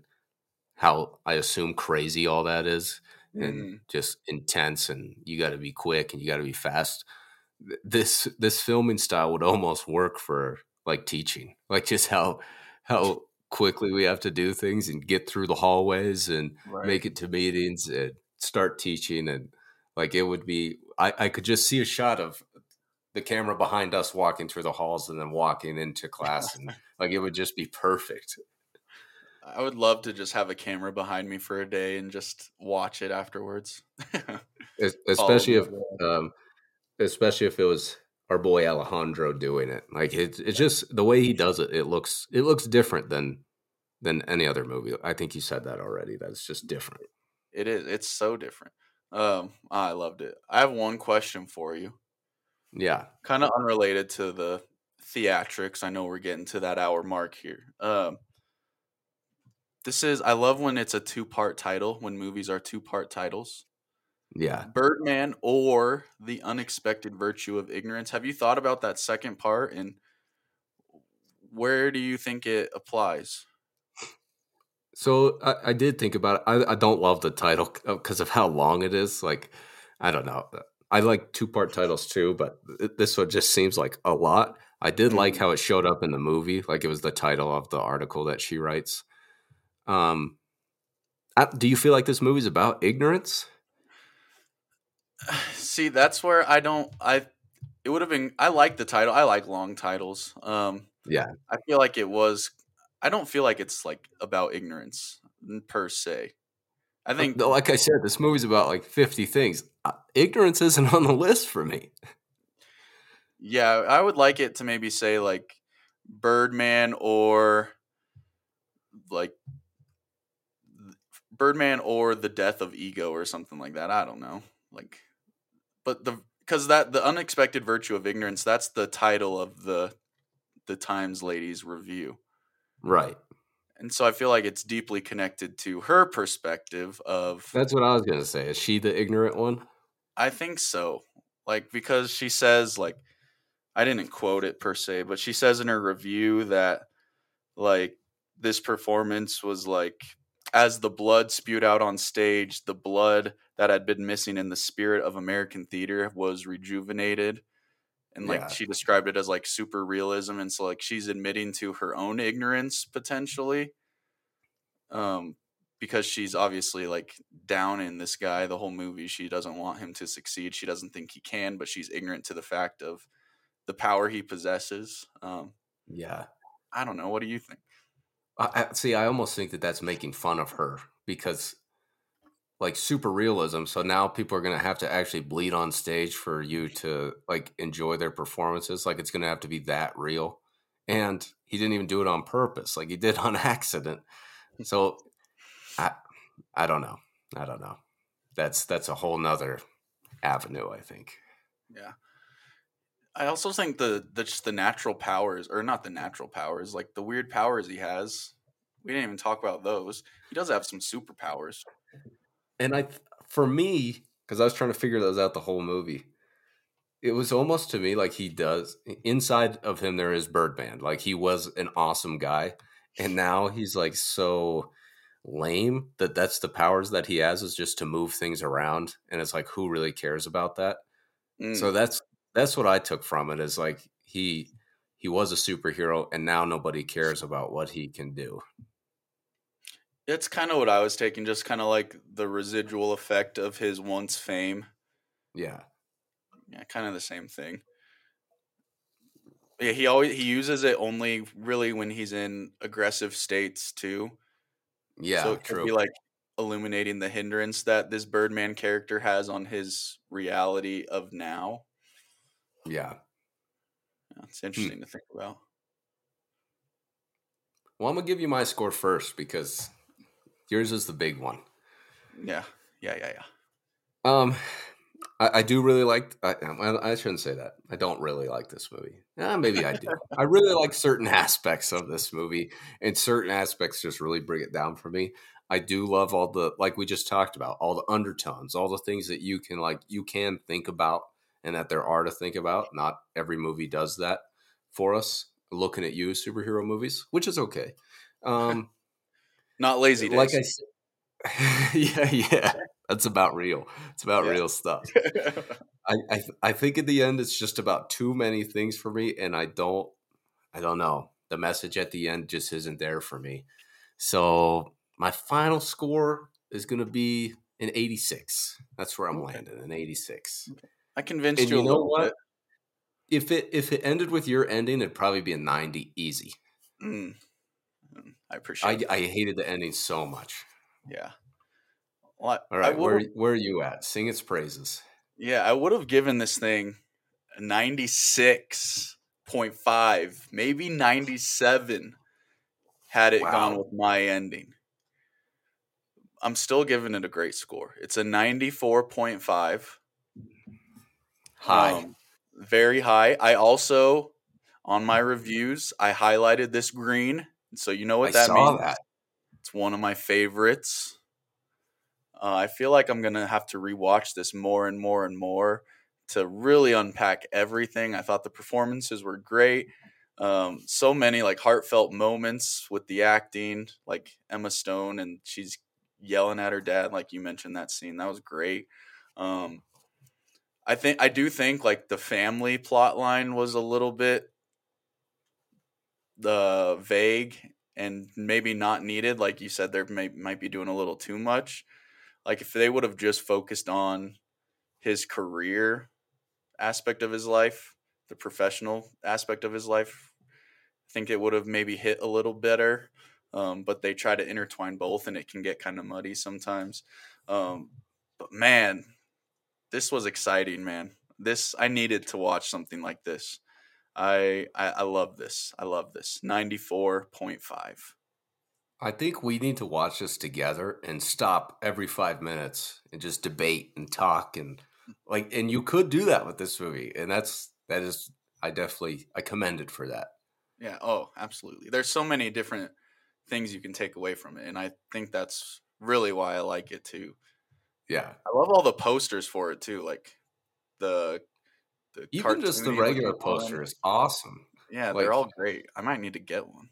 how I assume crazy all that is. and Mhm. just intense and you got to be quick and you got to be fast this this filming style would almost work for like teaching like just how how quickly we have to do things and get through the hallways and Right. make it to meetings and start teaching and like it would be I, I could just see a shot of the camera behind us walking through the halls and then walking into class and like it would just be perfect I would love to just have a camera behind me for a day and just watch it afterwards. Especially if um especially if it was our boy Alejandro doing it like it's it's just the way he does it it looks it looks different than than any other movie i think you said that already that's just different It is. It's so different. Um, I loved it. I have one question for you, yeah kind of unrelated to the theatrics. I know we're getting to that hour mark here. Um, this is. I love when it's a two-part title. When movies are two-part titles. yeah Birdman or The Unexpected Virtue of Ignorance. Have you thought about that second part and where do you think it applies? So i, I did think about it I, I don't love the title because of how long it is like i don't know i like two part titles too but th- this one just seems like a lot i did like Mhm. how it showed up in the movie like it was the title of the article that she writes um I, do you feel like this movie's about ignorance See, that's where I don't I it would have been I like the title. I like long titles. Um Yeah. I feel like it was I don't feel like it's like about ignorance per se. I think like I said, this movie's about like 50 things. Ignorance isn't on the list for me. yeah, I would like it to maybe say like Birdman or like Birdman or the death of ego or something like that. I don't know. like but the because that the unexpected virtue of ignorance that's the title of the the times ladies review right. And so i feel like it's deeply connected to her perspective of that's what i was gonna say. Is she the ignorant one? I think so. Like because she says like i didn't quote it per se but she says in her review that like this performance was like as the blood spewed out on stage, the blood that had been missing in the spirit of American theater was rejuvenated. And like yeah. she described it as like super realism. And so like she's admitting to her own ignorance potentially. Um, because she's obviously like down in this guy the whole movie. She doesn't want him to succeed. She doesn't think he can, but she's ignorant to the fact of the power he possesses. Um, yeah. I don't know. What do you think? I, see, I almost think that that's making fun of her because, like, super realism. So now people are going to have to actually bleed on stage for you to like enjoy their performances. Like, it's going to have to be that real. And he didn't even do it on purpose. Like, he did on accident. So, I, I don't know. I don't know. That's that's a whole nother avenue. I think. Yeah. I also think the the just the natural powers, or not the natural powers, like the weird powers he has. We didn't even talk about those. He does have some superpowers. And I, for me, because I was trying to figure those out the whole movie, it was almost to me like he does. Inside of him, there is Birdman. Like he was an awesome guy, and now he's like so lame that that's the powers that he has is just to move things around, and it's like who really cares about that? Mm. So that's that's what I took from it is like he he was a superhero and now nobody cares about what he can do. It's kind of what I was taking, just kind of like the residual effect of his once fame. Yeah. Yeah, kind of the same thing. Yeah, he always he uses it only really when he's in aggressive states too. Yeah, so it could true. be like illuminating the hindrance that this Birdman character has on his reality of now. Yeah. It's hmm. interesting hmm. to think about. Well, I'm gonna give you my score first because yours is the big one. Yeah, yeah, yeah, yeah. Um, I, I do really like. I, I, shouldn't say that. I don't really like this movie. Eh, maybe I do. I really like certain aspects of this movie, and certain aspects just really bring it down for me. I do love all the like we just talked about, all the undertones, all the things that you can like you can think about and that there are to think about. Not every movie does that for us. Looking at you, superhero movies, which is okay. Um, Not lazy days. Like I said, yeah, yeah, that's about real. It's about yeah. real stuff. I, I I think in the end, it's just about too many things for me, and I don't, I don't know. The message at the end just isn't there for me. So my final score is going to be an 86. That's where I'm okay. landing, an 86. Okay. I convinced and you, you know what? Bit. If it if it ended with your ending, it'd probably be a ninety easy. Mm. I appreciate. I, I, hated the ending so much. Yeah. Well, I, All right, where where are you at? Sing its praises. Yeah, I would have given this thing ninety six point five, maybe ninety seven, had it wow. gone with my ending. I'm still giving it a great score. It's a ninety four point five. High. Um, very high. I also on my reviews I highlighted this green, so you know what I that means. That. It's one of my favorites. Uh, I feel like I'm gonna have to rewatch this more and more and more to really unpack everything. I thought the performances were great. Um, so many like heartfelt moments with the acting, like Emma Stone, and she's yelling at her dad, like you mentioned that scene. That was great. Um, I think I do think like the family plot line was a little bit uh, vague and maybe not needed. Like you said, there may might be doing a little too much. Like if they would have just focused on his career aspect of his life, the professional aspect of his life, I think it would have maybe hit a little better. Um, but they try to intertwine both, and it can get kind of muddy sometimes. Um, but man, this was exciting, man. This I needed to watch something like this. I I, I love this. I love this. Ninety four point five. I think we need to watch this together and stop every five minutes and just debate and talk and like and you could do that with this movie and that's that is I definitely I commend it for that. Yeah. Oh, absolutely. There's so many different things you can take away from it, and I think that's really why I like it too. Yeah, I love all the posters for it too, like the the even just the regular poster is awesome. Yeah, like, they're all great. I might need to get one.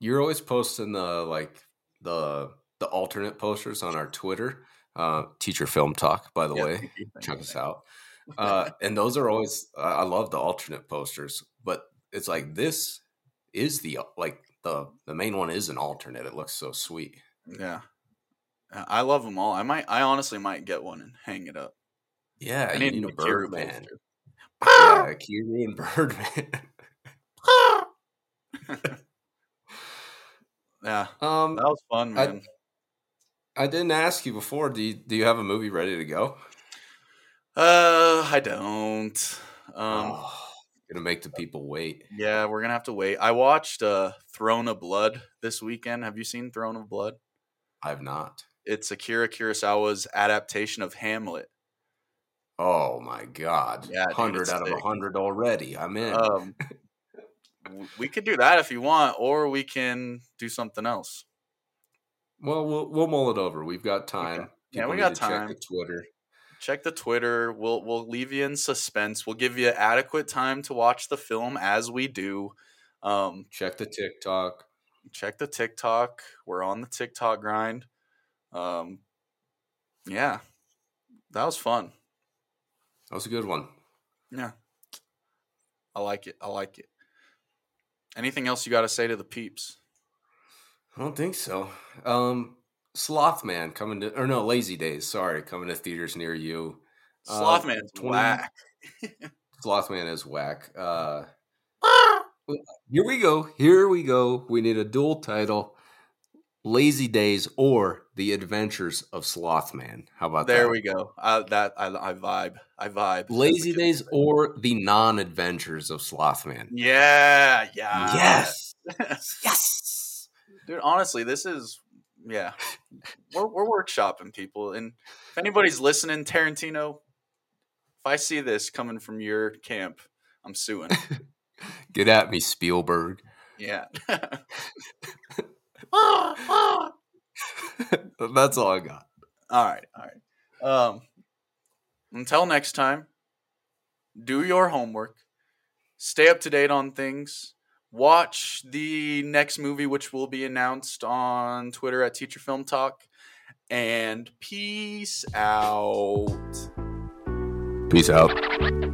You're always posting the like the the alternate posters on our Twitter, uh, Teacher Film Talk. By the yeah, way, check us out. Uh, and those are always I love the alternate posters, but it's like this is the like the the main one is an alternate. It looks so sweet. Yeah, I love them all. I might, I honestly might get one and hang it up. Yeah, I need, need a Birdman. Yeah, Kiru and Birdman. yeah, um, that was fun, man. I, I, didn't ask you before. Do you do you have a movie ready to go? Uh, I don't. Um, oh gonna make the people wait. Yeah, we're gonna have to wait. I watched uh Throne of Blood this weekend. Have you seen Throne of Blood? I've not. It's Akira Kurosawa's adaptation of Hamlet. Oh my god! Yeah, hundred out of hundred already. I'm in. Um, we could do that if you want, or we can do something else. Well, we'll we'll mull it over. We've got time. Yeah, we got time. Check the Twitter check the Twitter. We'll we'll leave you in suspense. We'll give you adequate time to watch the film as we do. Um, check the TikTok. Check the TikTok. We're on the TikTok grind. Um, yeah, that was fun. That was a good one. Yeah, I like it. I like it. Anything else you got to say to the peeps? I don't think so. Um, Slothman coming to, or no, Lazy Days. Sorry, coming to theaters near you. Slothman's uh, 20, whack. Slothman is whack. Uh, here we go. Here we go. We need a dual title: Lazy Days or The Adventures of Slothman. How about there that? we go. Uh, that I, I vibe. I vibe. Lazy Days or The Non-Adventures of Slothman. Yeah. Yeah. Yes. yes. Dude, honestly, this is yeah, we're, we're workshopping people, and if anybody's listening, Tarantino, if I see this coming from your camp, I'm suing. Get at me, Spielberg. Yeah. That's all I got. All right, all right. Um, until next time, do your homework, stay up to date on things, watch the next movie, which will be announced on Twitter at Teacher Film Talk. And peace out. Peace out.